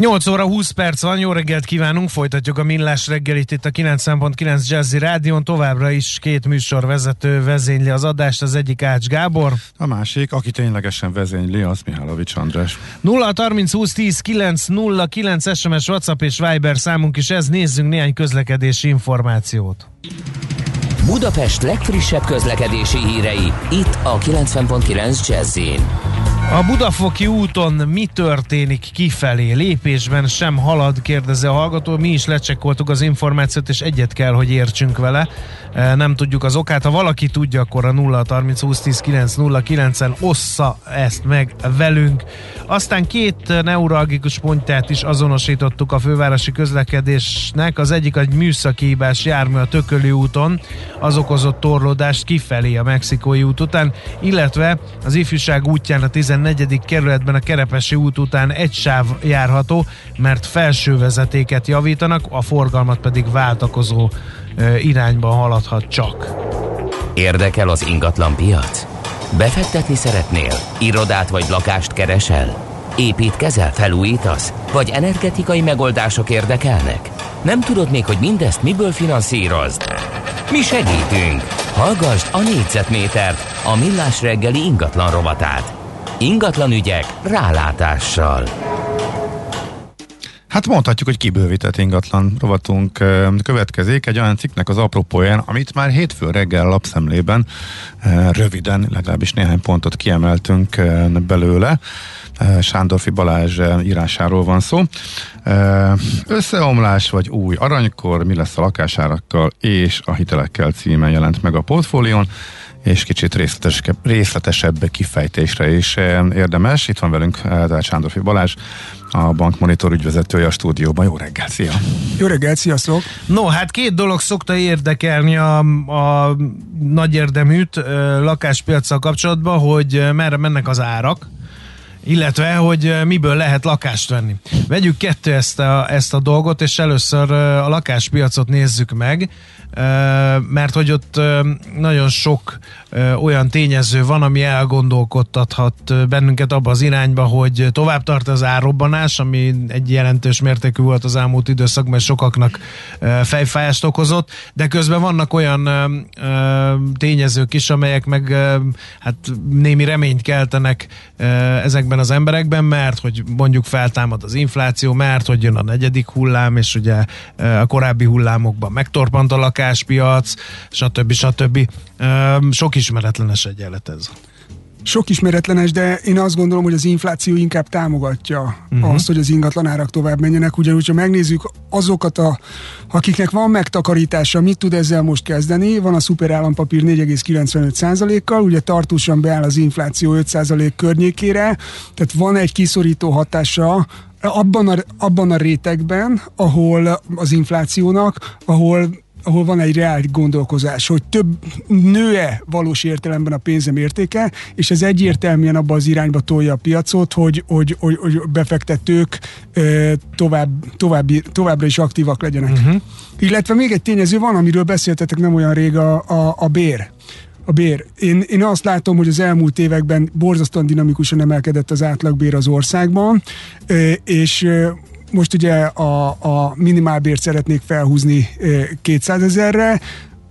8 óra 20 perc van, jó reggelt kívánunk, folytatjuk a Millás reggelit itt a 9.9 Jazzy Rádion, továbbra is két műsorvezető vezényli az adást, az egyik Ács Gábor. A másik, aki ténylegesen vezényli, az Mihálovics András. 0 30 20 10 9 0 9 SMS, WhatsApp és Viber számunk is ez, nézzünk néhány közlekedési információt. Budapest legfrissebb közlekedési hírei, itt a 90.9 Jazzin. A Budafoki úton mi történik kifelé? Lépésben sem halad, kérdezi a hallgató. Mi is lecsekkoltuk az információt, és egyet kell, hogy értsünk vele. E, nem tudjuk az okát. Ha valaki tudja, akkor a 0 30 20 10 9 0 9-en ossza ezt meg velünk. Aztán két neuralgikus pontját is azonosítottuk a fővárosi közlekedésnek. Az egyik egy műszaki hibás jármű a Tököli úton, az okozott torlódást kifelé a Mexikói út után, illetve az ifjúság útján a 14. kerületben a Kerepesi út után egy sáv járható, mert felső vezetéket javítanak, a forgalmat pedig váltakozó irányban haladhat csak. Érdekel az ingatlan piac? Befektetni szeretnél? Irodát vagy lakást keresel? Építkezel, felújítasz? Vagy energetikai megoldások érdekelnek? Nem tudod még, hogy mindezt miből finanszírozd? Mi segítünk! Hallgassd a négyzetmétert, a millás reggeli ingatlan rovatát. Ingatlan ügyek rálátással. Hát mondhatjuk, hogy kibővített ingatlan rovatunk következik egy olyan cikknek az apropóján, amit már hétfő reggel lapszemlében röviden, legalábbis néhány pontot kiemeltünk belőle. Sándorfi Balázs írásáról van szó. Összeomlás vagy új aranykor, mi lesz a lakásárakkal és a hitelekkel címen jelent meg a portfólión és kicsit részletesebb, részletesebb kifejtésre is érdemes. Itt van velünk tehát Sándorfi Balázs, a Bankmonitor ügyvezetője a stúdióban. Jó reggel, szia! Jó reggel, sziasztok! No, hát két dolog szokta érdekelni a, a nagy érdeműt lakáspiacsal kapcsolatban, hogy merre mennek az árak, illetve, hogy miből lehet lakást venni. Vegyük kettő ezt a, ezt a dolgot, és először a lakáspiacot nézzük meg mert hogy ott nagyon sok olyan tényező van, ami elgondolkodtathat bennünket abba az irányba, hogy tovább tart az árrobbanás, ami egy jelentős mértékű volt az elmúlt időszakban, és sokaknak fejfájást okozott, de közben vannak olyan tényezők is, amelyek meg hát némi reményt keltenek ezekben az emberekben, mert hogy mondjuk feltámad az infláció, mert hogy jön a negyedik hullám, és ugye a korábbi hullámokban megtorpant a lakás, lakáspiac, stb. stb. Sok ismeretlenes egyenlet ez. Sok ismeretlenes, de én azt gondolom, hogy az infláció inkább támogatja uh-huh. azt, hogy az ingatlanárak tovább menjenek. Ugyanúgy, ha megnézzük azokat, a, akiknek van megtakarítása, mit tud ezzel most kezdeni? Van a szuperállampapír 4,95%-kal, ugye tartósan beáll az infláció 5% környékére, tehát van egy kiszorító hatása abban a, abban a rétegben, ahol az inflációnak, ahol ahol van egy reál gondolkozás, hogy több nő-e valós értelemben a pénzem értéke, és ez egyértelműen abba az irányba tolja a piacot, hogy, hogy, hogy, hogy befektetők tovább, további, továbbra is aktívak legyenek. Uh-huh. Illetve még egy tényező van, amiről beszéltetek nem olyan rég, a, a, a bér a bér. Én, én azt látom, hogy az elmúlt években borzasztóan dinamikusan emelkedett az átlagbér az országban, és most ugye a, a minimálbért szeretnék felhúzni 200 ezerre,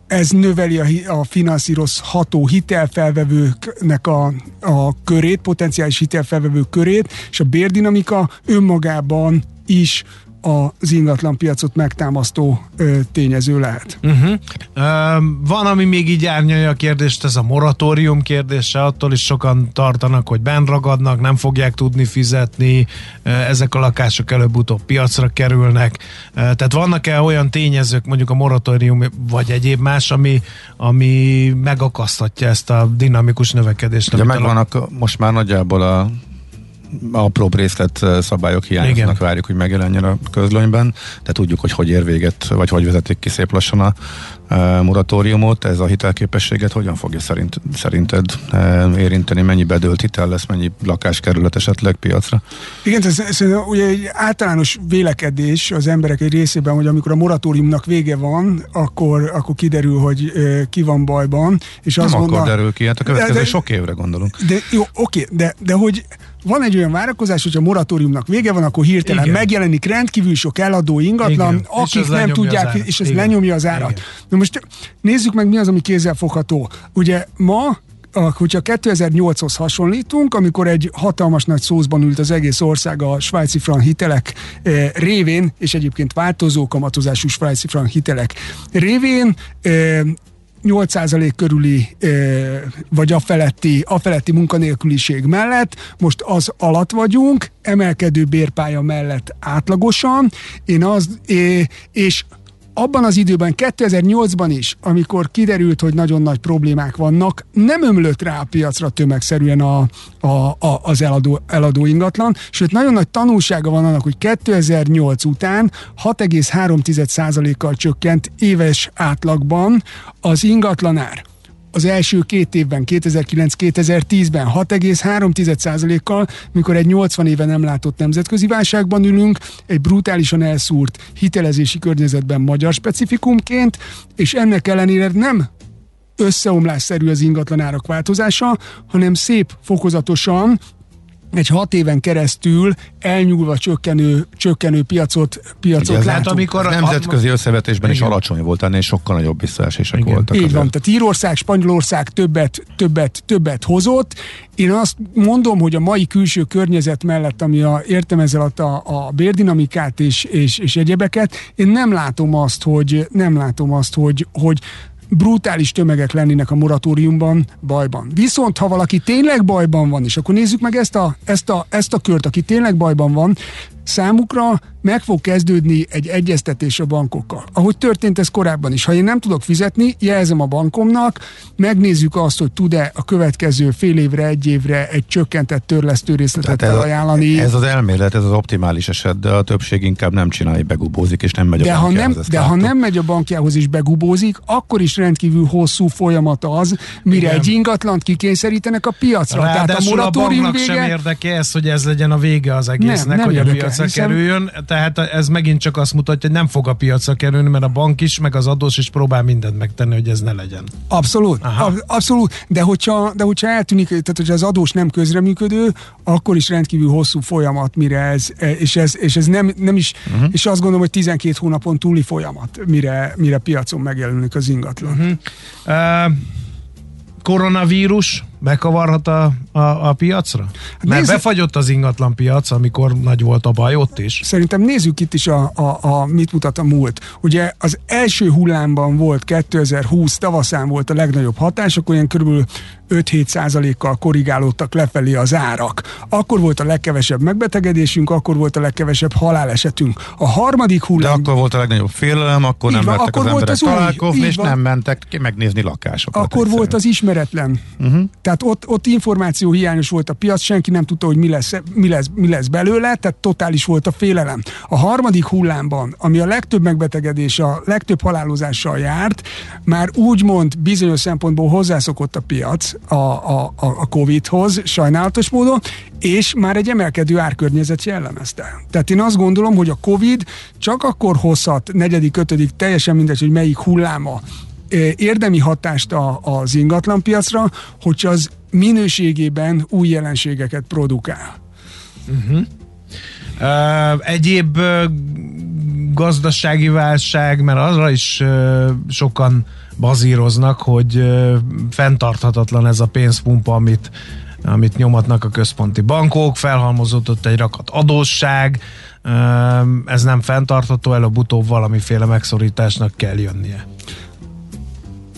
ez növeli a, a finanszírozható hitelfelvevőknek a, a körét, potenciális hitelfelvevők körét, és a bérdinamika önmagában is az ingatlan piacot megtámasztó ö, tényező lehet. Uh-huh. Uh, van, ami még így árnyalja a kérdést, ez a moratórium kérdése, attól is sokan tartanak, hogy benn ragadnak, nem fogják tudni fizetni, ezek a lakások előbb-utóbb piacra kerülnek. Tehát vannak-e olyan tényezők, mondjuk a moratórium vagy egyéb más, ami, ami megakasztatja ezt a dinamikus növekedést? Ugye megvannak a, most már nagyjából a apró részlet szabályok hiányoznak, várjuk, hogy megjelenjen a közlönyben, de tudjuk, hogy hogy ér véget, vagy hogy vezetik ki szép lassan a moratóriumot, ez a hitelképességet hogyan fogja szerint, szerinted érinteni, mennyi bedőlt hitel lesz, mennyi lakáskerület esetleg piacra? Igen, ez, ez ugye egy általános vélekedés az emberek egy részében, hogy amikor a moratóriumnak vége van, akkor, akkor kiderül, hogy ki van bajban. És Nem azt akkor gondol, derül ki, hát a következő de, de, sok évre gondolunk. De, jó, oké, de, de hogy van egy olyan várakozás, hogy a moratóriumnak vége van, akkor hirtelen Igen. megjelenik rendkívül sok eladó ingatlan, Igen. akik nem tudják, és ez Igen. lenyomja az árat. Igen. Na most nézzük meg, mi az, ami kézzelfogható. Ugye ma hogyha 2008-hoz hasonlítunk, amikor egy hatalmas nagy szózban ült az egész ország a svájci frank hitelek eh, révén, és egyébként változó kamatozású svájci frank hitelek révén, eh, 8% körüli vagy a feletti, a feletti munkanélküliség mellett, most az alatt vagyunk, emelkedő bérpálya mellett átlagosan, én az, és abban az időben, 2008-ban is, amikor kiderült, hogy nagyon nagy problémák vannak, nem ömlött rá a piacra tömegszerűen a, a, a, az eladó, eladó ingatlan, sőt nagyon nagy tanulsága van annak, hogy 2008 után 6,3%-kal csökkent éves átlagban az ingatlanár az első két évben, 2009-2010-ben 6,3%-kal, mikor egy 80 éve nem látott nemzetközi válságban ülünk, egy brutálisan elszúrt hitelezési környezetben magyar specifikumként, és ennek ellenére nem összeomlásszerű az ingatlanárak változása, hanem szép fokozatosan egy hat éven keresztül elnyúlva csökkenő, csökkenő piacot, piacot Ugye, látunk. Amikor a nemzetközi a, összevetésben igen. is alacsony volt, ennél sokkal nagyobb visszaesések igen. voltak. Így azért. van, tehát Írország, Spanyolország többet, többet, többet hozott. Én azt mondom, hogy a mai külső környezet mellett, ami a, értem ezzel a, a bérdinamikát és, és, és egyebeket, én nem látom azt, hogy nem látom azt, hogy, hogy brutális tömegek lennének a moratóriumban bajban. Viszont ha valaki tényleg bajban van, és akkor nézzük meg ezt a, ezt a, ezt a kört, aki tényleg bajban van, számukra meg fog kezdődni egy egyeztetés a bankokkal. Ahogy történt ez korábban is. Ha én nem tudok fizetni, jelzem a bankomnak, megnézzük azt, hogy tud-e a következő fél évre, egy évre egy csökkentett törlesztő részletet ez ajánlani. Ez az elmélet, ez az optimális eset, de a többség inkább nem csinálja, begubózik, és nem megy a de ha nem, De ha nem megy a bankjához és begubózik, akkor is rendkívül hosszú folyamat az, mire Igen. egy ingatlant kikényszerítenek a piacra. Ráadásul Tehát a moratórium a vége... sem érdeke ez, hogy ez legyen a vége az egésznek, nem, nem hogy érdeke, a piacra hiszen... kerüljön tehát ez megint csak azt mutatja, hogy nem fog a piacra kerülni, mert a bank is, meg az adós is próbál mindent megtenni, hogy ez ne legyen. Abszolút, Aha. abszolút, de hogyha, de hogyha eltűnik, tehát hogyha az adós nem közreműködő, akkor is rendkívül hosszú folyamat, mire ez, és ez, és ez nem, nem is, uh-huh. és azt gondolom, hogy 12 hónapon túli folyamat, mire, mire piacon megjelenik az ingatlan. Uh-huh. Uh, koronavírus bekavarhat a, a, a piacra? Hát Mert nézzük, befagyott az ingatlan piac, amikor nagy volt a baj ott is. Szerintem nézzük itt is a, a, a mit mutat a múlt. Ugye az első hullámban volt 2020 tavaszán volt a legnagyobb hatás, akkor ilyen körülbelül 5-7 százalékkal korrigálódtak lefelé az árak. Akkor volt a legkevesebb megbetegedésünk, akkor volt a legkevesebb halálesetünk. A harmadik hullám... De akkor volt a legnagyobb félelem, akkor nem mertek akkor az volt emberek az találkozni, és nem mentek ki megnézni lakásokat. Akkor egyszerűen. volt az ismeretlen. Uh-huh. Tehát ott, ott információ hiányos volt a piac, senki nem tudta, hogy mi lesz, mi, lesz, mi lesz belőle, tehát totális volt a félelem. A harmadik hullámban, ami a legtöbb megbetegedés, a legtöbb halálozással járt, már úgymond bizonyos szempontból hozzászokott a piac a, a, a Covid-hoz, sajnálatos módon, és már egy emelkedő árkörnyezet jellemezte. Tehát én azt gondolom, hogy a Covid csak akkor hozhat negyedik, ötödik, teljesen mindegy, hogy melyik hulláma érdemi hatást az ingatlanpiacra, hogyha az minőségében új jelenségeket produkál. Uh-huh. Uh, egyéb uh, gazdasági válság, mert arra is uh, sokan bazíroznak, hogy uh, fenntarthatatlan ez a pénzpumpa, amit amit nyomatnak a központi bankok, felhalmozódott egy rakat adósság, ez nem fenntartható, előbb-utóbb valamiféle megszorításnak kell jönnie.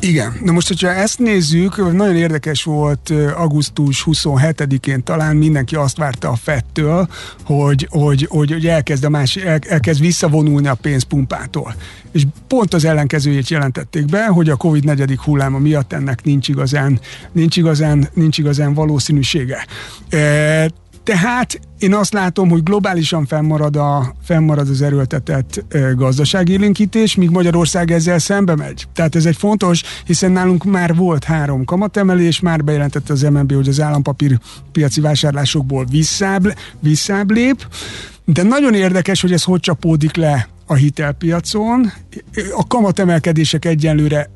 Igen, na most, hogyha ezt nézzük, nagyon érdekes volt augusztus 27-én talán mindenki azt várta a fettől, hogy, hogy, hogy, hogy elkezd, a más, el, elkezd visszavonulni a pénzpumpától. És pont az ellenkezőjét jelentették be, hogy a Covid negyedik hulláma miatt ennek nincs igazán, nincs igazán, nincs igazán valószínűsége. E, Tehát én azt látom, hogy globálisan fennmarad, a, fennmarad az erőltetett gazdaságélénkítés, míg Magyarország ezzel szembe megy. Tehát ez egy fontos, hiszen nálunk már volt három kamatemelés, már bejelentette az MNB, hogy az állampapír piaci vásárlásokból visszább, visszább lép, de nagyon érdekes, hogy ez hogy csapódik le a hitelpiacon. A kamatemelkedések egyenlőre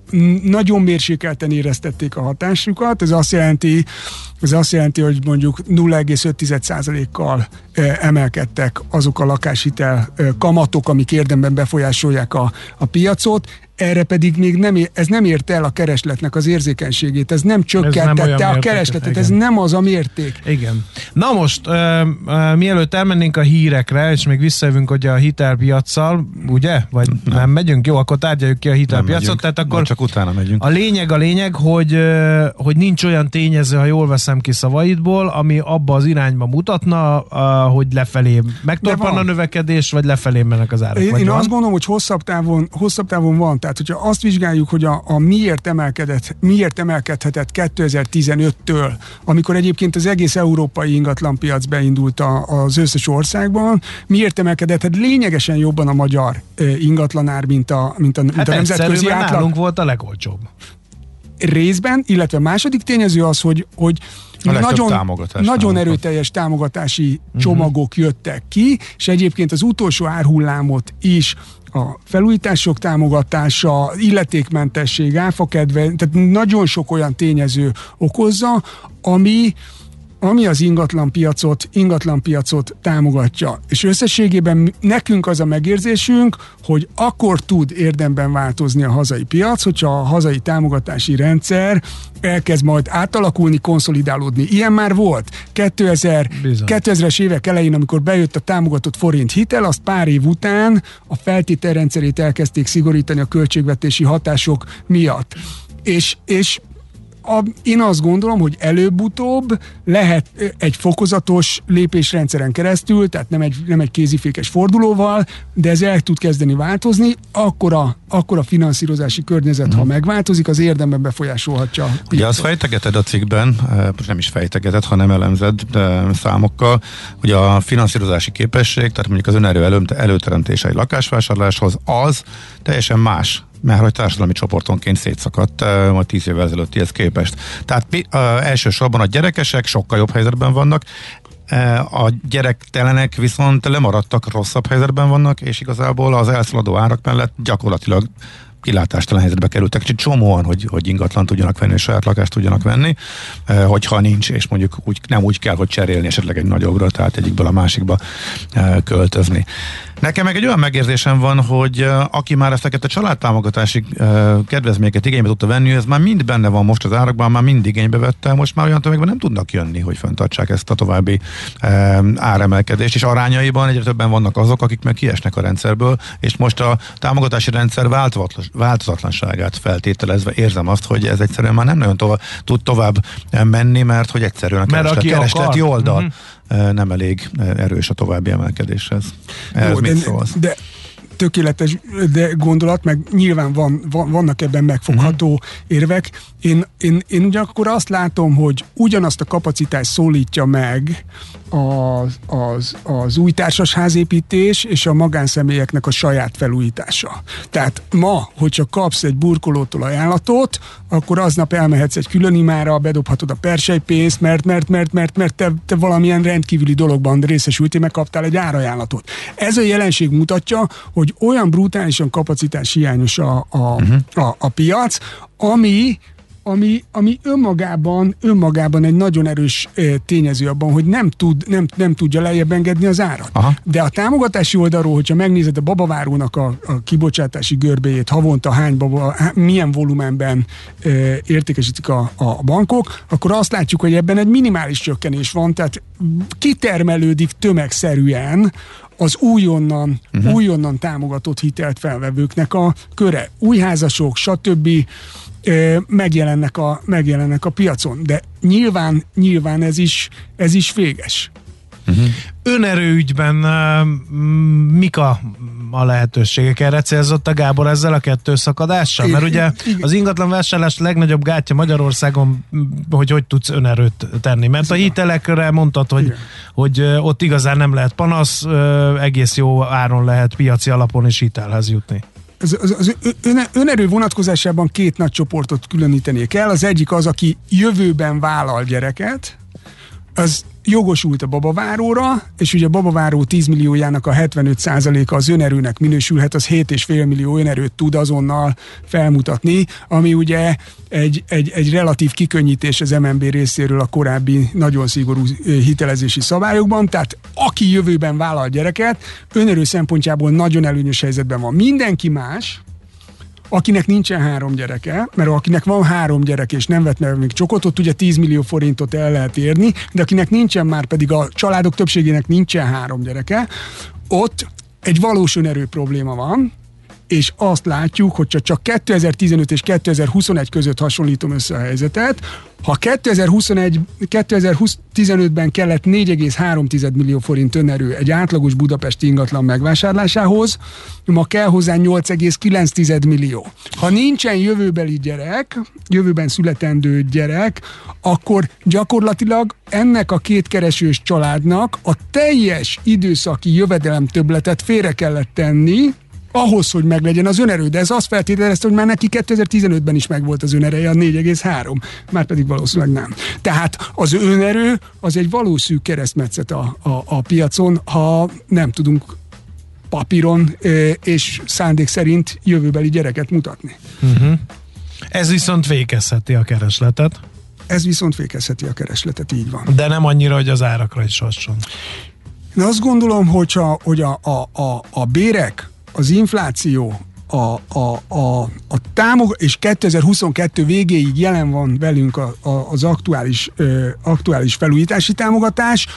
nagyon mérsékelten éreztették a hatásukat. Ez azt jelenti, ez azt jelenti, hogy mondjuk 0,5%-kal emelkedtek azok a lakáshitel kamatok, amik érdemben befolyásolják a, a piacot erre pedig még nem, ez nem érte el a keresletnek az érzékenységét, ez nem csökkentette ez nem a keresletet, igen. ez nem az a mérték. Igen. Na most, ö, ö, mielőtt elmennénk a hírekre, és még visszajövünk hogy a hitelpiacsal, ugye? Vagy nem, nem megyünk? Jó, akkor tárgyaljuk ki a hitelpiacot. Tehát akkor csak utána megyünk. A lényeg a lényeg, hogy, hogy nincs olyan tényező, ha jól veszem ki szavaidból, ami abba az irányba mutatna, hogy lefelé megtorpan a növekedés, vagy lefelé mennek az árak. Én, én azt gondolom, hogy hosszabb távon, hosszabb távon van tehát, hogyha azt vizsgáljuk, hogy a, a miért, emelkedett, miért emelkedhetett 2015-től, amikor egyébként az egész európai ingatlanpiac beindult a, az összes országban, miért emelkedett hát lényegesen jobban a magyar ingatlanár, mint a, mint a, mint hát a nemzetközi átlag. nálunk volt a legolcsóbb. Részben, illetve a második tényező az, hogy, hogy nagyon, nagyon erőteljes támogatási uh-huh. csomagok jöttek ki, és egyébként az utolsó árhullámot is a felújítások támogatása, illetékmentesség, áfakedve, tehát nagyon sok olyan tényező okozza, ami ami az ingatlan piacot, ingatlan piacot támogatja. És összességében nekünk az a megérzésünk, hogy akkor tud érdemben változni a hazai piac, hogyha a hazai támogatási rendszer elkezd majd átalakulni, konszolidálódni. Ilyen már volt. 2000, 2000-es évek elején, amikor bejött a támogatott forint hitel, azt pár év után a feltételrendszerét elkezdték szigorítani a költségvetési hatások miatt. És, és a, én azt gondolom, hogy előbb-utóbb lehet egy fokozatos lépésrendszeren keresztül, tehát nem egy, nem egy kézifékes fordulóval, de ez el tud kezdeni változni, akkor a, akkor a finanszírozási környezet, hmm. ha mhm. megváltozik, az érdemben befolyásolhatja. Ugye azt fejtegeted a cikkben, nem is fejtegeted, hanem elemzed számokkal, hogy a finanszírozási képesség, tehát mondjuk az önerő elő, előteremtése egy lakásvásárláshoz, az teljesen más mert hogy társadalmi csoportonként szétszakadt majd tíz évvel ezelőttihez képest. Tehát elsősorban a gyerekesek sokkal jobb helyzetben vannak, a gyerektelenek viszont lemaradtak, rosszabb helyzetben vannak, és igazából az elszaladó árak mellett gyakorlatilag kilátástalan helyzetbe kerültek. Csak csomóan, hogy, hogy ingatlan tudjanak venni, és saját lakást tudjanak venni, hogyha nincs, és mondjuk úgy, nem úgy kell, hogy cserélni esetleg egy nagyobbra, tehát egyikből a másikba költözni. Nekem meg egy olyan megérzésem van, hogy aki már ezeket a családtámogatási kedvezményeket igénybe tudta venni, ez már mind benne van most az árakban, már mind igénybe vette, most már olyan tömegben nem tudnak jönni, hogy fenntartsák ezt a további áremelkedést, és arányaiban egyre többen vannak azok, akik meg kiesnek a rendszerből, és most a támogatási rendszer változatlanságát feltételezve érzem azt, hogy ez egyszerűen már nem nagyon tovább, tud tovább menni, mert hogy egyszerűen a kereslet, keresleti oldal. Uh-huh nem elég erős a további emelkedéshez. Ez Jó, mit de, de tökéletes de gondolat, meg nyilván van, van, vannak ebben megfogható uh-huh. érvek. Én, én, én ugye akkor azt látom, hogy ugyanazt a kapacitást szólítja meg az, az, az új társasházépítés és a magánszemélyeknek a saját felújítása. Tehát ma, hogyha kapsz egy burkolótól ajánlatot, akkor aznap elmehetsz egy külön imára, bedobhatod a persejpénzt, mert, mert, mert, mert, mert te, te valamilyen rendkívüli dologban részesültél, meg kaptál egy árajánlatot. Ez a jelenség mutatja, hogy olyan brutálisan kapacitás hiányos a, a, uh-huh. a, a piac, ami ami, ami önmagában, önmagában egy nagyon erős tényező abban, hogy nem, tud, nem, nem tudja lejjebb engedni az árat. Aha. De a támogatási oldalról, hogyha megnézed a babavárónak a, a kibocsátási görbéjét, havonta hány baba, milyen volumenben e, értékesítik a, a bankok, akkor azt látjuk, hogy ebben egy minimális csökkenés van, tehát kitermelődik tömegszerűen az újonnan, uh-huh. újonnan támogatott hitelt felvevőknek a köre. Újházasok, stb megjelennek a, megjelennek a piacon. De nyilván, nyilván ez is, ez is véges. Uh-huh. Önerőügyben uh, mik a, a lehetőségek? Erre célzott a Gábor ezzel a kettő szakadással? Mert ugye az ingatlan vásárlás legnagyobb gátja Magyarországon, hogy hogy tudsz önerőt tenni. Mert a hitelekre mondtad, hogy, hogy ott igazán nem lehet panasz, egész jó áron lehet piaci alapon is hitelhez jutni az, az, az ön, önerő vonatkozásában két nagy csoportot különítenék el. Az egyik az, aki jövőben vállal gyereket, az jogosult a babaváróra, és ugye a babaváró 10 milliójának a 75%-a az önerőnek minősülhet, az 7,5 millió önerőt tud azonnal felmutatni, ami ugye egy, egy, egy relatív kikönnyítés az MNB részéről a korábbi nagyon szigorú hitelezési szabályokban, tehát aki jövőben vállal gyereket, önerő szempontjából nagyon előnyös helyzetben van. Mindenki más, akinek nincsen három gyereke, mert akinek van három gyerek és nem vett meg még csokot, ott ugye 10 millió forintot el lehet érni, de akinek nincsen már pedig a családok többségének nincsen három gyereke, ott egy valós önerő probléma van, és azt látjuk, hogy csak 2015 és 2021 között hasonlítom össze a helyzetet, ha 2021, 2015-ben kellett 4,3 millió forint önerő egy átlagos budapesti ingatlan megvásárlásához, ma kell hozzá 8,9 millió. Ha nincsen jövőbeli gyerek, jövőben születendő gyerek, akkor gyakorlatilag ennek a kétkeresős családnak a teljes időszaki jövedelem többletet félre kellett tenni, ahhoz, hogy meglegyen az önerő, de ez azt feltételezte, hogy már neki 2015-ben is megvolt az önereje, a 4,3, már pedig valószínűleg nem. Tehát az önerő az egy valószínű keresztmetszet a, a, a piacon, ha nem tudunk papíron és szándék szerint jövőbeli gyereket mutatni. Uh-huh. Ez viszont fékezheti a keresletet. Ez viszont fékezheti a keresletet, így van. De nem annyira, hogy az árakra is hasson. Én azt gondolom, hogyha, hogy a, a, a, a bérek az infláció, a, a, a, a támog, és 2022 végéig jelen van velünk a, a, az aktuális, ö, aktuális felújítási támogatás,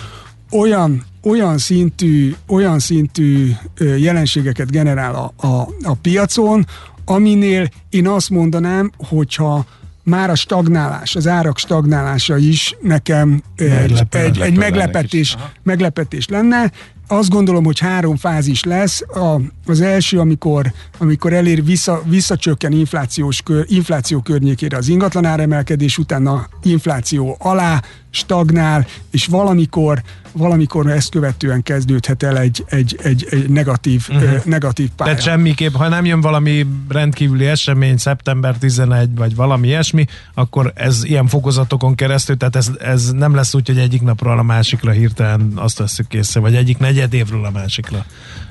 olyan, olyan szintű, olyan szintű ö, jelenségeket generál a, a, a piacon, aminél én azt mondanám, hogyha már a stagnálás, az árak stagnálása is nekem egy, egy, egy meglepetés, meglepetés lenne azt gondolom, hogy három fázis lesz. A, az első, amikor, amikor elér vissza, visszacsökken inflációs kör, infláció környékére az ingatlan áremelkedés, utána infláció alá stagnál, és valamikor, valamikor ezt követően kezdődhet el egy, egy, egy, egy negatív, uh-huh. negatív pálya. Tehát semmiképp, ha nem jön valami rendkívüli esemény, szeptember 11 vagy valami ilyesmi, akkor ez ilyen fokozatokon keresztül, tehát ez, ez nem lesz úgy, hogy egyik napról a másikra hirtelen azt veszük készre, vagy egyik negyed évről a másikra.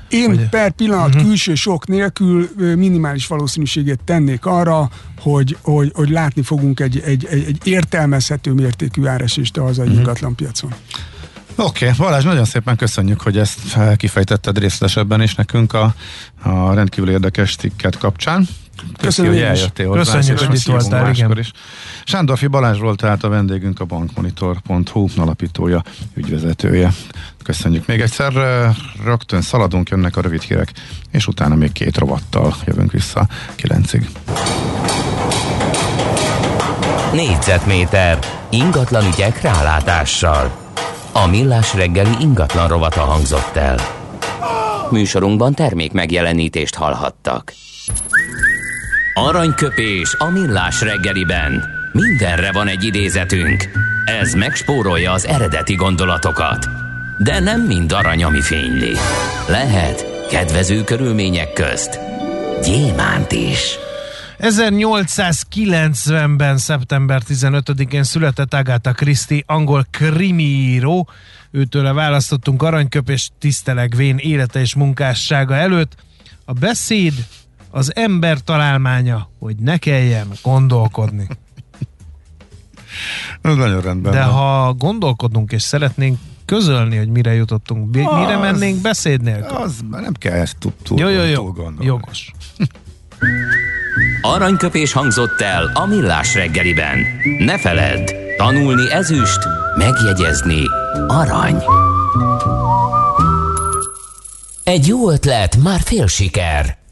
Én hogy... per pillanat uh-huh. külső sok nélkül minimális valószínűséget tennék arra, hogy, hogy, hogy látni fogunk egy, egy, egy, egy értelmezhető mértékű áresést a hazai uh-huh. ingatlanpiacon. Oké, okay, Balázs, nagyon szépen köszönjük, hogy ezt kifejtetted részletesebben is nekünk a, a rendkívül érdekes cikket kapcsán. Köszönöm, hogy eljöttél hozzá. Köszönjük, hogy itt voltál, igen. Is. Sándorfi Balázs volt tehát a vendégünk, a bankmonitor.hu alapítója, ügyvezetője. Köszönjük még egyszer. Rögtön szaladunk, jönnek a rövid hírek, és utána még két rovattal jövünk vissza kilencig. Négyzetméter ingatlan ügyek rálátással. A millás reggeli ingatlan rovata hangzott el. Műsorunkban termék megjelenítést hallhattak. Aranyköpés a millás reggeliben. Mindenre van egy idézetünk. Ez megspórolja az eredeti gondolatokat. De nem mind arany, ami fényli. Lehet kedvező körülmények közt gyémánt is. 1890-ben, szeptember 15-én született Agatha Christie, angol krimíró. Őtőle választottunk aranyköpés tisztelegvén élete és munkássága előtt. A beszéd az ember találmánya, hogy ne kelljen gondolkodni. Ez nagyon rendben De van. ha gondolkodunk és szeretnénk közölni, hogy mire jutottunk, mire az, mennénk beszéd nélkül? Az nem kell ezt túl, túl, jó, jó, jó. túl gondolni. Jogos. Aranyköpés hangzott el a millás reggeliben. Ne feledd, tanulni ezüst, megjegyezni arany. Egy jó ötlet, már fél siker.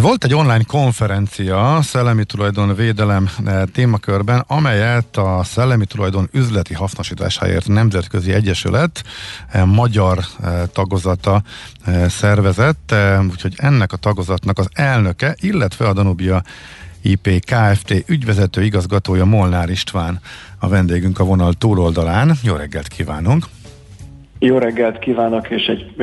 Volt egy online konferencia szellemi tulajdon védelem eh, témakörben, amelyet a szellemi tulajdon üzleti hasznosításáért nemzetközi egyesület eh, magyar eh, tagozata szervezett, úgyhogy ennek a tagozatnak az elnöke, illetve a Danubia IP Kft. ügyvezető igazgatója Molnár István a vendégünk a vonal túloldalán. Jó reggelt kívánunk! Jó reggelt kívánok, és egy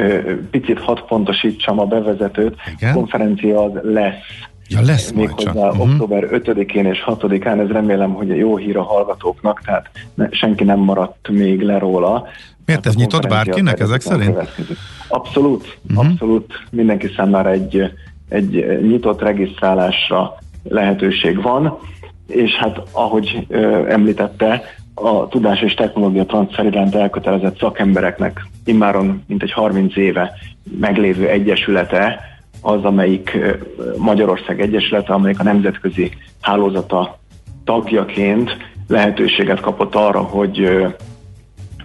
picit hat pontosítsam a bevezetőt. Igen? A konferencia az lesz. Ja, lesz Méghozzá uh-huh. október 5-én és 6-án, ez remélem, hogy jó hír a hallgatóknak, tehát ne, senki nem maradt még le róla. Miért ez nyitott bárkinek ezek szerint? Abszolút, uh-huh. abszolút. Mindenki számára egy, egy nyitott regisztrálásra lehetőség van, és hát ahogy ö, említette, a tudás és technológia transfer iránt elkötelezett szakembereknek immáron mint egy 30 éve meglévő egyesülete az, amelyik Magyarország Egyesülete, amelyik a nemzetközi hálózata tagjaként lehetőséget kapott arra, hogy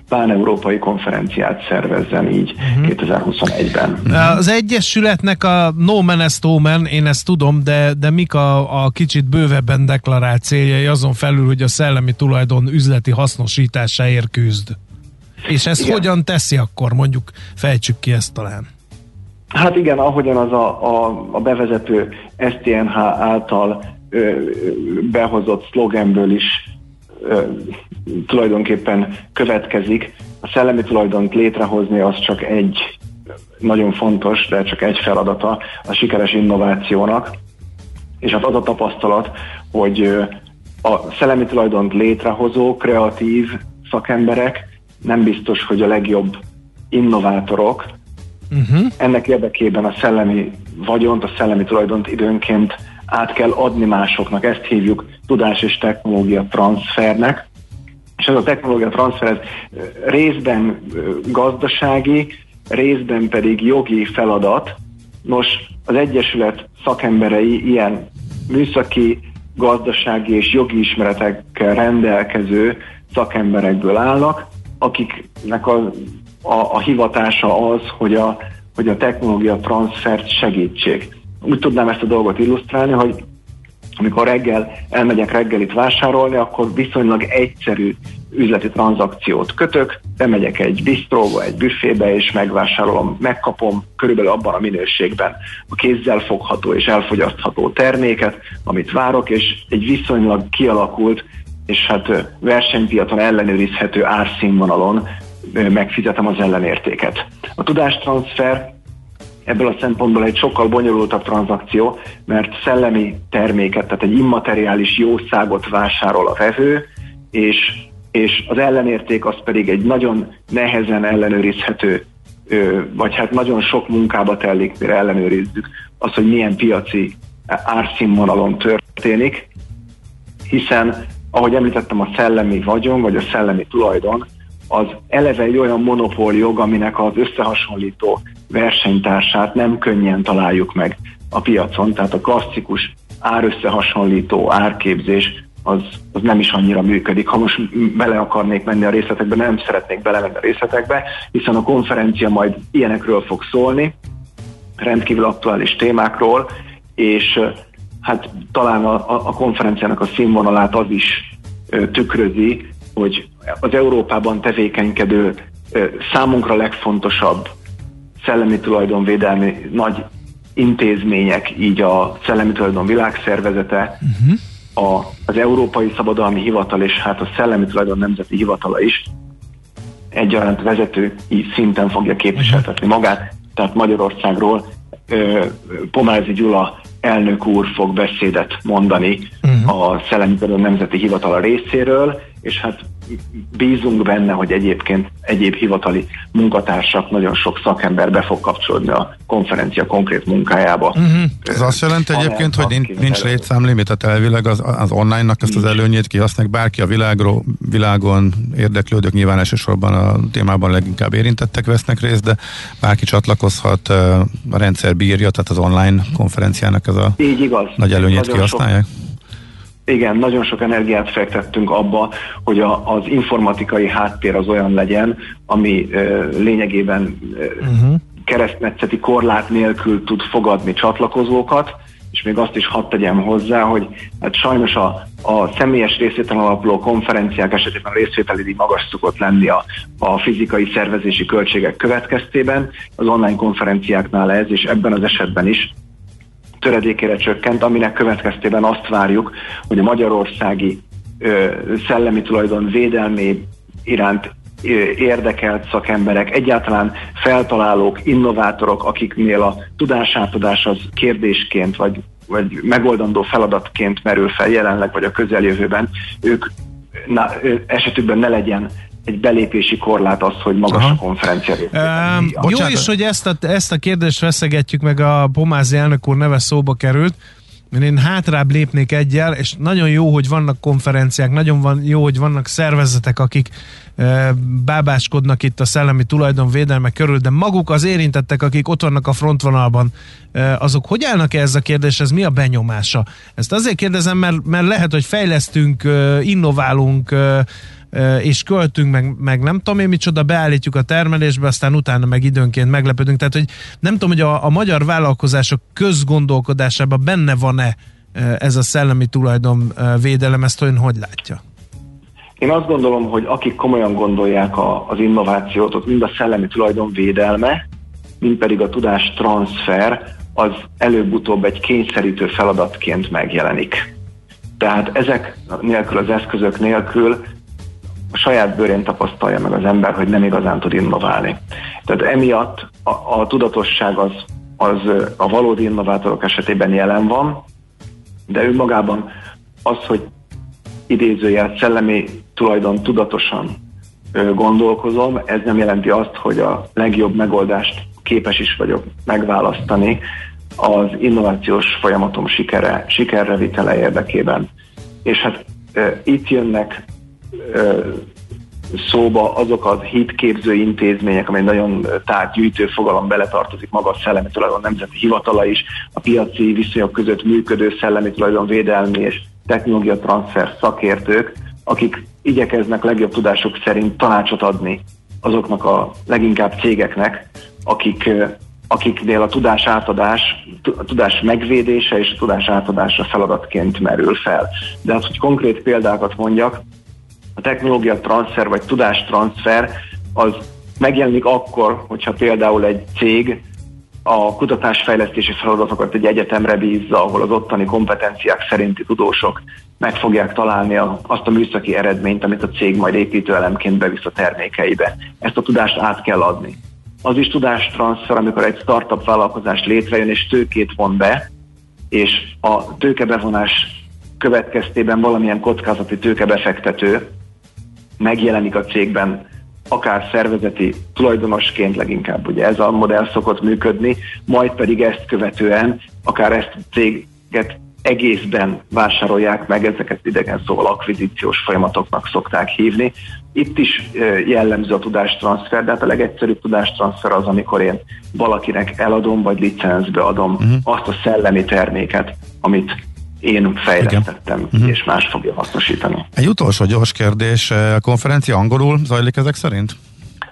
pán-európai konferenciát szervezzen így uh-huh. Mhm. 2021-ben. Az Egyesületnek a no man est man, én ezt tudom, de, de mik a, a kicsit bővebben deklarált céljai azon felül, hogy a szellemi tulajdon üzleti hasznosításáért küzd? És ezt igen. hogyan teszi akkor, mondjuk fejtsük ki ezt talán. Hát igen, ahogyan az a, a, a bevezető STNH által ö, behozott szlogenből is tulajdonképpen következik. A szellemi tulajdont létrehozni az csak egy nagyon fontos, de csak egy feladata a sikeres innovációnak. És hát az a tapasztalat, hogy a szellemi tulajdont létrehozó, kreatív szakemberek nem biztos, hogy a legjobb innovátorok. Uh-huh. Ennek érdekében a szellemi vagyont, a szellemi tulajdont időnként át kell adni másoknak. Ezt hívjuk tudás és technológia transfernek. És ez a technológia transfer ez részben gazdasági, részben pedig jogi feladat. Nos, az Egyesület szakemberei ilyen műszaki, gazdasági és jogi ismeretekkel rendelkező szakemberekből állnak, akiknek a, a, a hivatása az, hogy a, hogy a technológia transfert segítsék úgy tudnám ezt a dolgot illusztrálni, hogy amikor reggel elmegyek reggelit vásárolni, akkor viszonylag egyszerű üzleti tranzakciót kötök, bemegyek egy bistróba, egy büfébe, és megvásárolom, megkapom körülbelül abban a minőségben a kézzel fogható és elfogyasztható terméket, amit várok, és egy viszonylag kialakult és hát versenypiacon ellenőrizhető árszínvonalon megfizetem az ellenértéket. A tudástranszfer ebből a szempontból egy sokkal bonyolultabb tranzakció, mert szellemi terméket, tehát egy immateriális jószágot vásárol a vevő, és, és az ellenérték az pedig egy nagyon nehezen ellenőrizhető, vagy hát nagyon sok munkába telik, mire ellenőrizzük az, hogy milyen piaci árszínvonalon történik, hiszen ahogy említettem, a szellemi vagyon, vagy a szellemi tulajdon, az eleve egy olyan monopóljog, aminek az összehasonlító versenytársát nem könnyen találjuk meg a piacon, tehát a klasszikus árösszehasonlító árképzés az, az nem is annyira működik. Ha most bele akarnék menni a részletekbe, nem szeretnék belemenni a részletekbe, hiszen a konferencia majd ilyenekről fog szólni, rendkívül aktuális témákról, és hát talán a, a konferenciának a színvonalát az is tükrözi, hogy az Európában tevékenykedő számunkra legfontosabb szellemi tulajdonvédelmi nagy intézmények, így a Szellemi Tulajdon Világszervezete, uh-huh. a, az Európai Szabadalmi Hivatal és hát a Szellemi Tulajdon Nemzeti Hivatala is egyaránt vezető szinten fogja képviseltetni magát, tehát Magyarországról Pomázi Gyula elnök úr fog beszédet mondani uh-huh. a Szellemi Nemzeti Hivatala részéről, és hát bízunk benne, hogy egyébként egyéb hivatali munkatársak, nagyon sok szakember be fog kapcsolódni a konferencia konkrét munkájába. Uh-huh. Ez azt jelenti egyébként, hogy nincs, nincs létszámlimit, tehát elvileg az, az online-nak ezt az előnyét kihasználják bárki a világról, világon érdeklődők nyilván elsősorban a témában leginkább érintettek vesznek részt, de bárki csatlakozhat, a rendszer bírja, tehát az online konferenciának ez a Így igaz. nagy előnyét nagyon kihasználják? Sok igen, nagyon sok energiát fektettünk abba, hogy a, az informatikai háttér az olyan legyen, ami ö, lényegében ö, uh-huh. keresztmetszeti korlát nélkül tud fogadni csatlakozókat, és még azt is hadd tegyem hozzá, hogy hát sajnos a, a személyes részvétel alapuló konferenciák esetében a részvételi díj magas szokott lenni a, a fizikai szervezési költségek következtében, az online konferenciáknál ez, és ebben az esetben is töredékére csökkent, aminek következtében azt várjuk, hogy a magyarországi ö, szellemi tulajdon védelmé iránt érdekelt szakemberek, egyáltalán feltalálók, innovátorok, akiknél a tudásátadás az kérdésként vagy, vagy megoldandó feladatként merül fel jelenleg vagy a közeljövőben, ők na, esetükben ne legyen egy belépési korlát az, hogy magas Aha. a konferencia uh, Jó is, hogy ezt a, ezt a kérdést veszegetjük meg a Pomázi elnök úr neve szóba került, mert én hátrább lépnék egyel, és nagyon jó, hogy vannak konferenciák, nagyon van, jó, hogy vannak szervezetek, akik e, bábáskodnak itt a szellemi tulajdonvédelme körül, de maguk az érintettek, akik ott vannak a frontvonalban, e, azok hogy állnak -e ez a kérdés, ez mi a benyomása? Ezt azért kérdezem, mert, mert lehet, hogy fejlesztünk, innoválunk, és költünk, meg, meg nem tudom én micsoda, beállítjuk a termelésbe, aztán utána meg időnként meglepődünk. Tehát, hogy nem tudom, hogy a, a magyar vállalkozások közgondolkodásában benne van-e ez a szellemi tulajdon védelem, ezt ön hogy látja? Én azt gondolom, hogy akik komolyan gondolják a, az innovációt, ott mind a szellemi tulajdon védelme, mind pedig a tudás transfer, az előbb-utóbb egy kényszerítő feladatként megjelenik. Tehát ezek nélkül, az eszközök nélkül a saját bőrén tapasztalja meg az ember, hogy nem igazán tud innoválni. Tehát emiatt a, a tudatosság az, az a valódi innovátorok esetében jelen van, de önmagában az, hogy idézőjel szellemi tulajdon tudatosan gondolkozom, ez nem jelenti azt, hogy a legjobb megoldást képes is vagyok megválasztani az innovációs folyamatom sikere, sikerre vitele érdekében. És hát itt jönnek szóba azok az hitképző intézmények, amely nagyon tárgyűjtő fogalom beletartozik maga a szellemi tulajdon nemzeti hivatala is, a piaci viszonyok között működő szellemi tulajdon védelmi és technológia transfer szakértők, akik igyekeznek legjobb tudásuk szerint tanácsot adni azoknak a leginkább cégeknek, akik, akiknél a tudás átadás, a tudás megvédése és a tudás átadása feladatként merül fel. De az, hogy konkrét példákat mondjak, a technológia transfer vagy tudás transfer az megjelenik akkor, hogyha például egy cég a kutatásfejlesztési feladatokat egy egyetemre bízza, ahol az ottani kompetenciák szerinti tudósok meg fogják találni a, azt a műszaki eredményt, amit a cég majd építőelemként bevisz a termékeibe. Ezt a tudást át kell adni. Az is tudástranszfer, amikor egy startup vállalkozás létrejön és tőkét von be, és a tőkebevonás következtében valamilyen kockázati tőkebefektető megjelenik a cégben, akár szervezeti tulajdonosként leginkább ugye ez a modell szokott működni, majd pedig ezt követően akár ezt a céget egészben vásárolják meg, ezeket idegen szóval akvizíciós folyamatoknak szokták hívni. Itt is jellemző a tudástranszfer, de hát a legegyszerűbb tudástranszfer az, amikor én valakinek eladom, vagy licencbe adom uh-huh. azt a szellemi terméket, amit én fejlesztettem, Igen. Mhm. és más fogja hasznosítani. Egy utolsó gyors kérdés, eh, a konferencia angolul zajlik ezek szerint?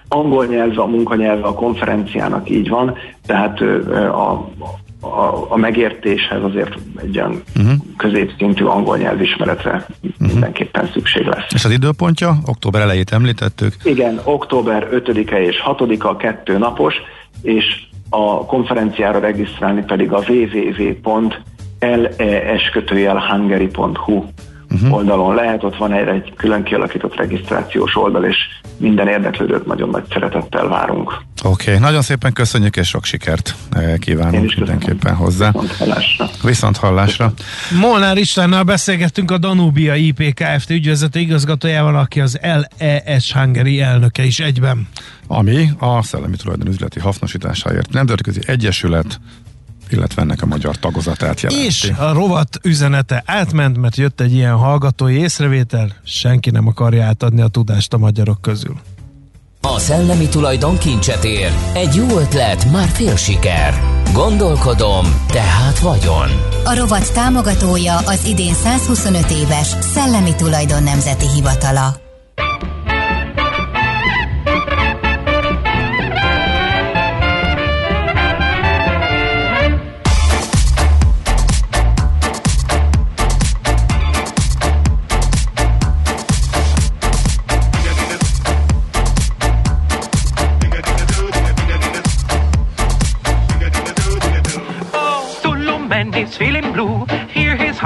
Angol nyelv a munkanyelve a konferenciának így van, tehát a, a, a megértéshez azért egy olyan uh-huh. középszintű angol nyelvismeretre uh-huh. mindenképpen szükség lesz. És az időpontja? Október elejét említettük? Igen, október 5-e és 6-a kettő napos, és a konferenciára regisztrálni pedig a www lees hungary.hu uh-huh. oldalon lehet, ott van egy, egy külön kialakított regisztrációs oldal, és minden érdeklődőt nagyon nagy szeretettel várunk. Oké, okay. nagyon szépen köszönjük, és sok sikert eh, kívánunk mindenképpen hozzá. Viszont hallásra. Viszont hallásra. Molnár Istvánnal beszélgettünk a Danubia IP Kft. ügyvezető igazgatójával, aki az LES Hungary elnöke is egyben. Ami a szellemi tulajdon üzleti hasznosításáért nemzetközi egyesület illetve ennek a magyar tagozatát jelenti. És a rovat üzenete átment, mert jött egy ilyen hallgatói észrevétel, senki nem akarja átadni a tudást a magyarok közül. A szellemi tulajdon kincset ér. Egy jó ötlet, már fél siker. Gondolkodom, tehát vagyon. A rovat támogatója az idén 125 éves Szellemi Tulajdon Nemzeti Hivatala.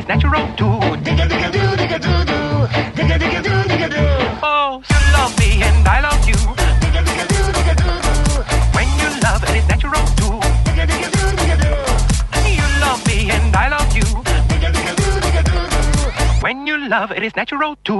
It's natural too. Digga digga do, digga do do. Digga digga do, digga do. Oh, you love me and I love you. Digga digga do, digga do do. When you love it's natural too. Digga digga do, digga do. You love me and I love you. Digga digga do, digga do do. When you love it is natural too.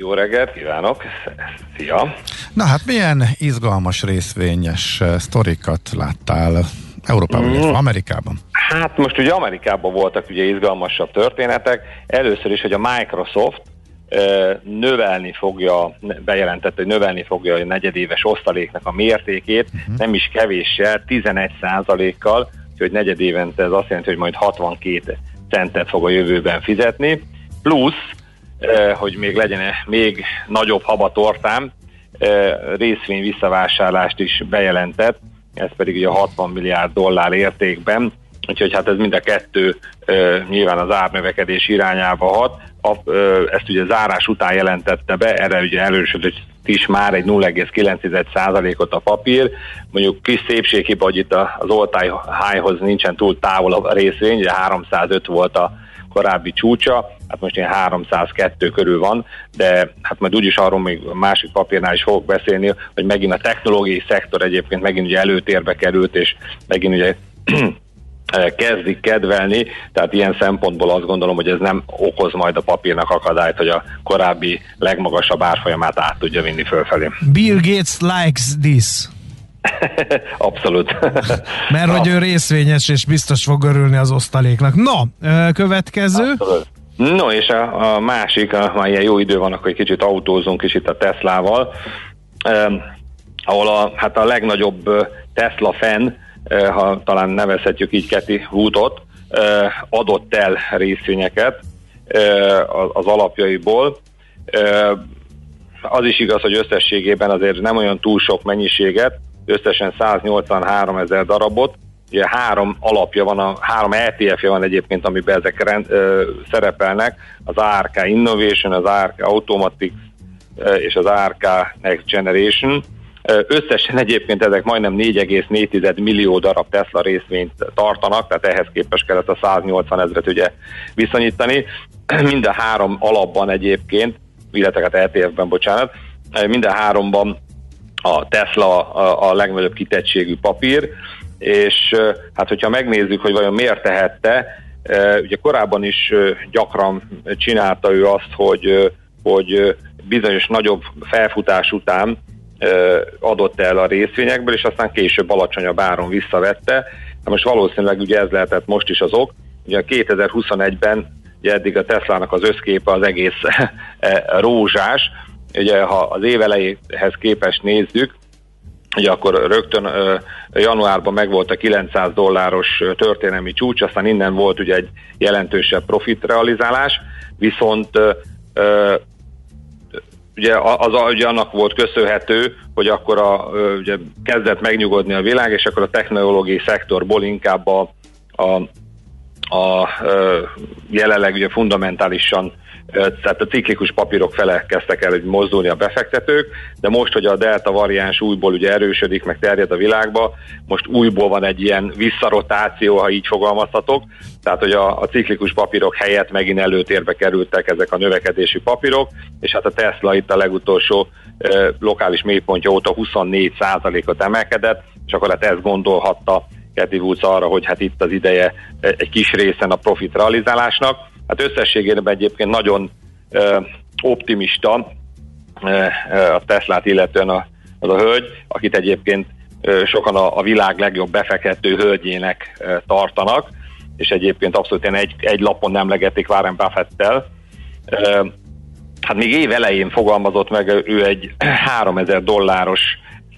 Jó reggelt kívánok! Szia! Na hát milyen izgalmas részvényes eh, sztorikat láttál Európában, mm. Amerikában? Hát most ugye Amerikában voltak ugye izgalmasabb történetek. Először is, hogy a Microsoft ö, növelni fogja, bejelentette, hogy növelni fogja a negyedéves osztaléknak a mértékét, uh-huh. nem is kevéssel, 11 kal hogy negyedévente ez azt jelenti, hogy majd 62 centet fog a jövőben fizetni, plusz Eh, hogy még legyen még nagyobb habatortám, eh, részvény visszavásárlást is bejelentett, ez pedig ugye 60 milliárd dollár értékben, úgyhogy hát ez mind a kettő eh, nyilván az árnövekedés irányába hat. ezt ugye zárás után jelentette be, erre ugye erősödött is már egy 0,9%-ot a papír. Mondjuk kis szépséghiba, hogy itt az all highhoz nincsen túl távol a részvény, ugye 305 volt a korábbi csúcsa, hát most ilyen 302 körül van, de hát majd úgyis arról még a másik papírnál is fogok beszélni, hogy megint a technológiai szektor egyébként megint ugye előtérbe került, és megint ugye kezdik kedvelni, tehát ilyen szempontból azt gondolom, hogy ez nem okoz majd a papírnak akadályt, hogy a korábbi legmagasabb árfolyamát át tudja vinni fölfelé. Bill Gates likes this. Abszolút. Mert hogy ő részvényes, és biztos fog örülni az osztaléknak. No, következő. Abszolút. No, és a, a másik, a, ha ilyen jó idő van, akkor egy kicsit autózunk is itt a Teslával, eh, ahol a, hát a legnagyobb Tesla fan, eh, ha talán nevezhetjük így Keti Wootot, eh, adott el részvényeket eh, az alapjaiból. Eh, az is igaz, hogy összességében azért nem olyan túl sok mennyiséget, összesen 183 ezer darabot, ugye három alapja van, a három ETF-je van egyébként, amiben ezek rend, ö, szerepelnek, az ARK Innovation, az ARK Automatics, és az ARK Next Generation. Összesen egyébként ezek majdnem 4,4 millió darab Tesla részvényt tartanak, tehát ehhez képest kellett a 180 ezret ugye viszonyítani. Minden három alapban egyébként, illetve hát ETF-ben, bocsánat, minden háromban a Tesla a, a legnagyobb kitettségű papír, és hát hogyha megnézzük, hogy vajon miért tehette, ugye korábban is gyakran csinálta ő azt, hogy, hogy bizonyos nagyobb felfutás után adott el a részvényekből, és aztán később alacsonyabb áron visszavette. Na most valószínűleg ugye ez lehetett most is az ok. Ugye 2021-ben ugye eddig a Teslának az összképe az egész rózsás. Ugye ha az évelejéhez képest nézzük, ugye akkor rögtön januárban megvolt a 900 dolláros történelmi csúcs, aztán innen volt ugye egy jelentősebb profit realizálás, viszont ugye az ugye annak volt köszönhető, hogy akkor a, ugye kezdett megnyugodni a világ, és akkor a technológiai szektorból inkább a, a, a jelenleg ugye fundamentálisan tehát a ciklikus papírok fele kezdtek el hogy mozdulni a befektetők, de most, hogy a delta variáns újból ugye erősödik, meg terjed a világba, most újból van egy ilyen visszarotáció, ha így fogalmazhatok, tehát hogy a, a ciklikus papírok helyett megint előtérbe kerültek ezek a növekedési papírok, és hát a Tesla itt a legutolsó e, lokális mélypontja óta 24%-ot emelkedett, és akkor hát ezt gondolhatta Cathy Woods arra, hogy hát itt az ideje egy kis részen a profit realizálásnak, Hát összességében egyébként nagyon optimista a Teslát illetően a, az a hölgy, akit egyébként sokan a, a világ legjobb befektető hölgyének tartanak, és egyébként abszolút egy, egy lapon nem legetik Warren Buffettel. Ö, hát még év elején fogalmazott meg ő egy 3000 dolláros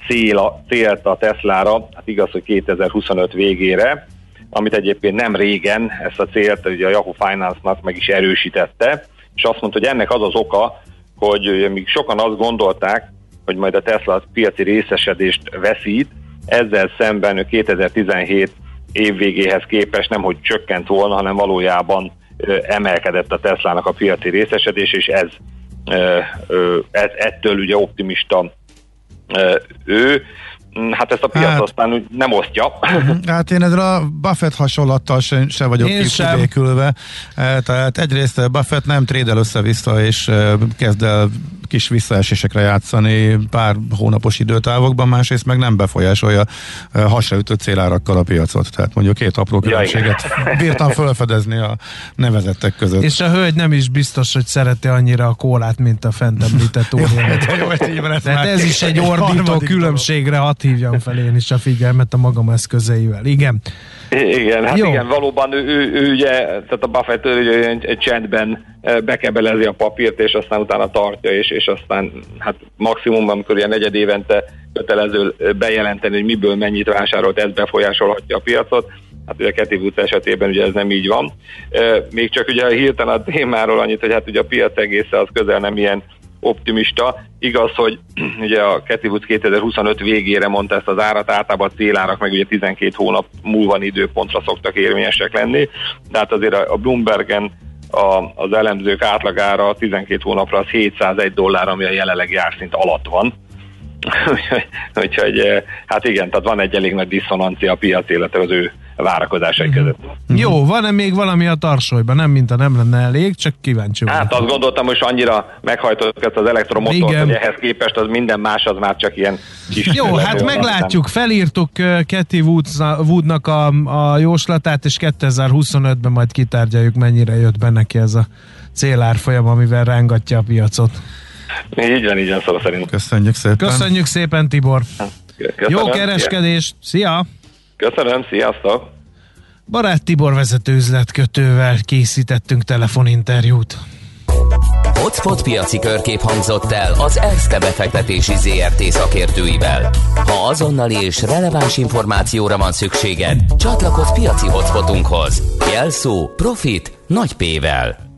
cél, célt a Teslára, hát igaz, hogy 2025 végére, amit egyébként nem régen ezt a célt ugye a Yahoo Finance-nak meg is erősítette, és azt mondta, hogy ennek az az oka, hogy még sokan azt gondolták, hogy majd a Tesla piaci részesedést veszít, ezzel szemben ő 2017 év végéhez képest nem, hogy csökkent volna, hanem valójában emelkedett a Teslának a piaci részesedés, és ez, ez ettől ugye optimista ő. Mm, hát ezt a piac hát, aztán úgy nem osztja. Hát én ezzel a Buffett hasonlattal se, se vagyok kibékülve. E, tehát egyrészt Buffett nem trédel össze-vissza, és e, kezd el kis visszaesésekre játszani pár hónapos időtávokban, másrészt meg nem befolyásolja e, hasraütött célárakkal a piacot. Tehát mondjuk két apró különbséget ja, bírtam felfedezni a nevezettek között. És a hölgy nem is biztos, hogy szereti annyira a kólát, mint a fent említett óriát. Tehát ez is egy ordító különbségre hat hadd hívjam fel én is a figyelmet a magam eszközeivel. Igen. Igen, hát Jó. igen, valóban ő, ő, ő ugye, tehát a Buffett ő ugye egy, egy csendben eh, bekebelezi a papírt, és aztán utána tartja, és, és aztán hát maximum, amikor ilyen negyed évente kötelező bejelenteni, hogy miből mennyit vásárolt, ez befolyásolhatja a piacot. Hát ugye a Cathy Woods esetében ugye ez nem így van. Még csak ugye hirtelen a témáról annyit, hogy hát ugye a piac egésze az közel nem ilyen optimista. Igaz, hogy ugye a Woods 2025 végére mondta ezt az árat, általában a célárak meg ugye 12 hónap múlva időpontra szoktak érvényesek lenni, de hát azért a Bloombergen a, az elemzők átlagára 12 hónapra az 701 dollár, ami a jelenlegi árszint alatt van. Úgyhogy eh, hát igen, tehát van egy elég nagy diszonancia a piac, illetve az ő várakozásai uh-huh. között. Jó, van-e még valami a tarsolyban? Nem, mint a nem lenne elég, csak kíváncsi vagyok. Hát azt gondoltam, hogy annyira meghajtottak ezt az elektromotort, hogy ehhez képest az minden más az már csak ilyen kis... Jó, hát meglátjuk, nem. felírtuk Keti Woodnak a, a jóslatát, és 2025-ben majd kitárgyaljuk, mennyire jött be neki ez a célárfolyam, amivel rángatja a piacot. Így van, így van, szóval szerint. Köszönjük szépen. Köszönjük szépen, Tibor. Köszönöm. Jó kereskedést. Szia! Köszönöm, sziasztok! Barát Tibor vezető üzletkötővel készítettünk telefoninterjút. Hotspot piaci körkép hangzott el az ESZTE befektetési ZRT szakértőivel. Ha azonnali és releváns információra van szükséged, csatlakozz piaci hotspotunkhoz. Jelszó Profit nagy P-vel.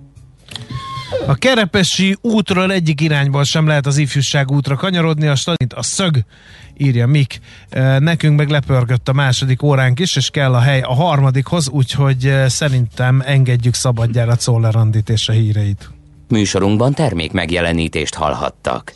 A Kerepesi útról egyik irányból sem lehet az ifjúság útra kanyarodni, a stadint a szög, írja Mik. Nekünk meg lepörgött a második óránk is, és kell a hely a harmadikhoz, úgyhogy szerintem engedjük szabadjára Czoller és a híreit. Műsorunkban termék megjelenítést hallhattak.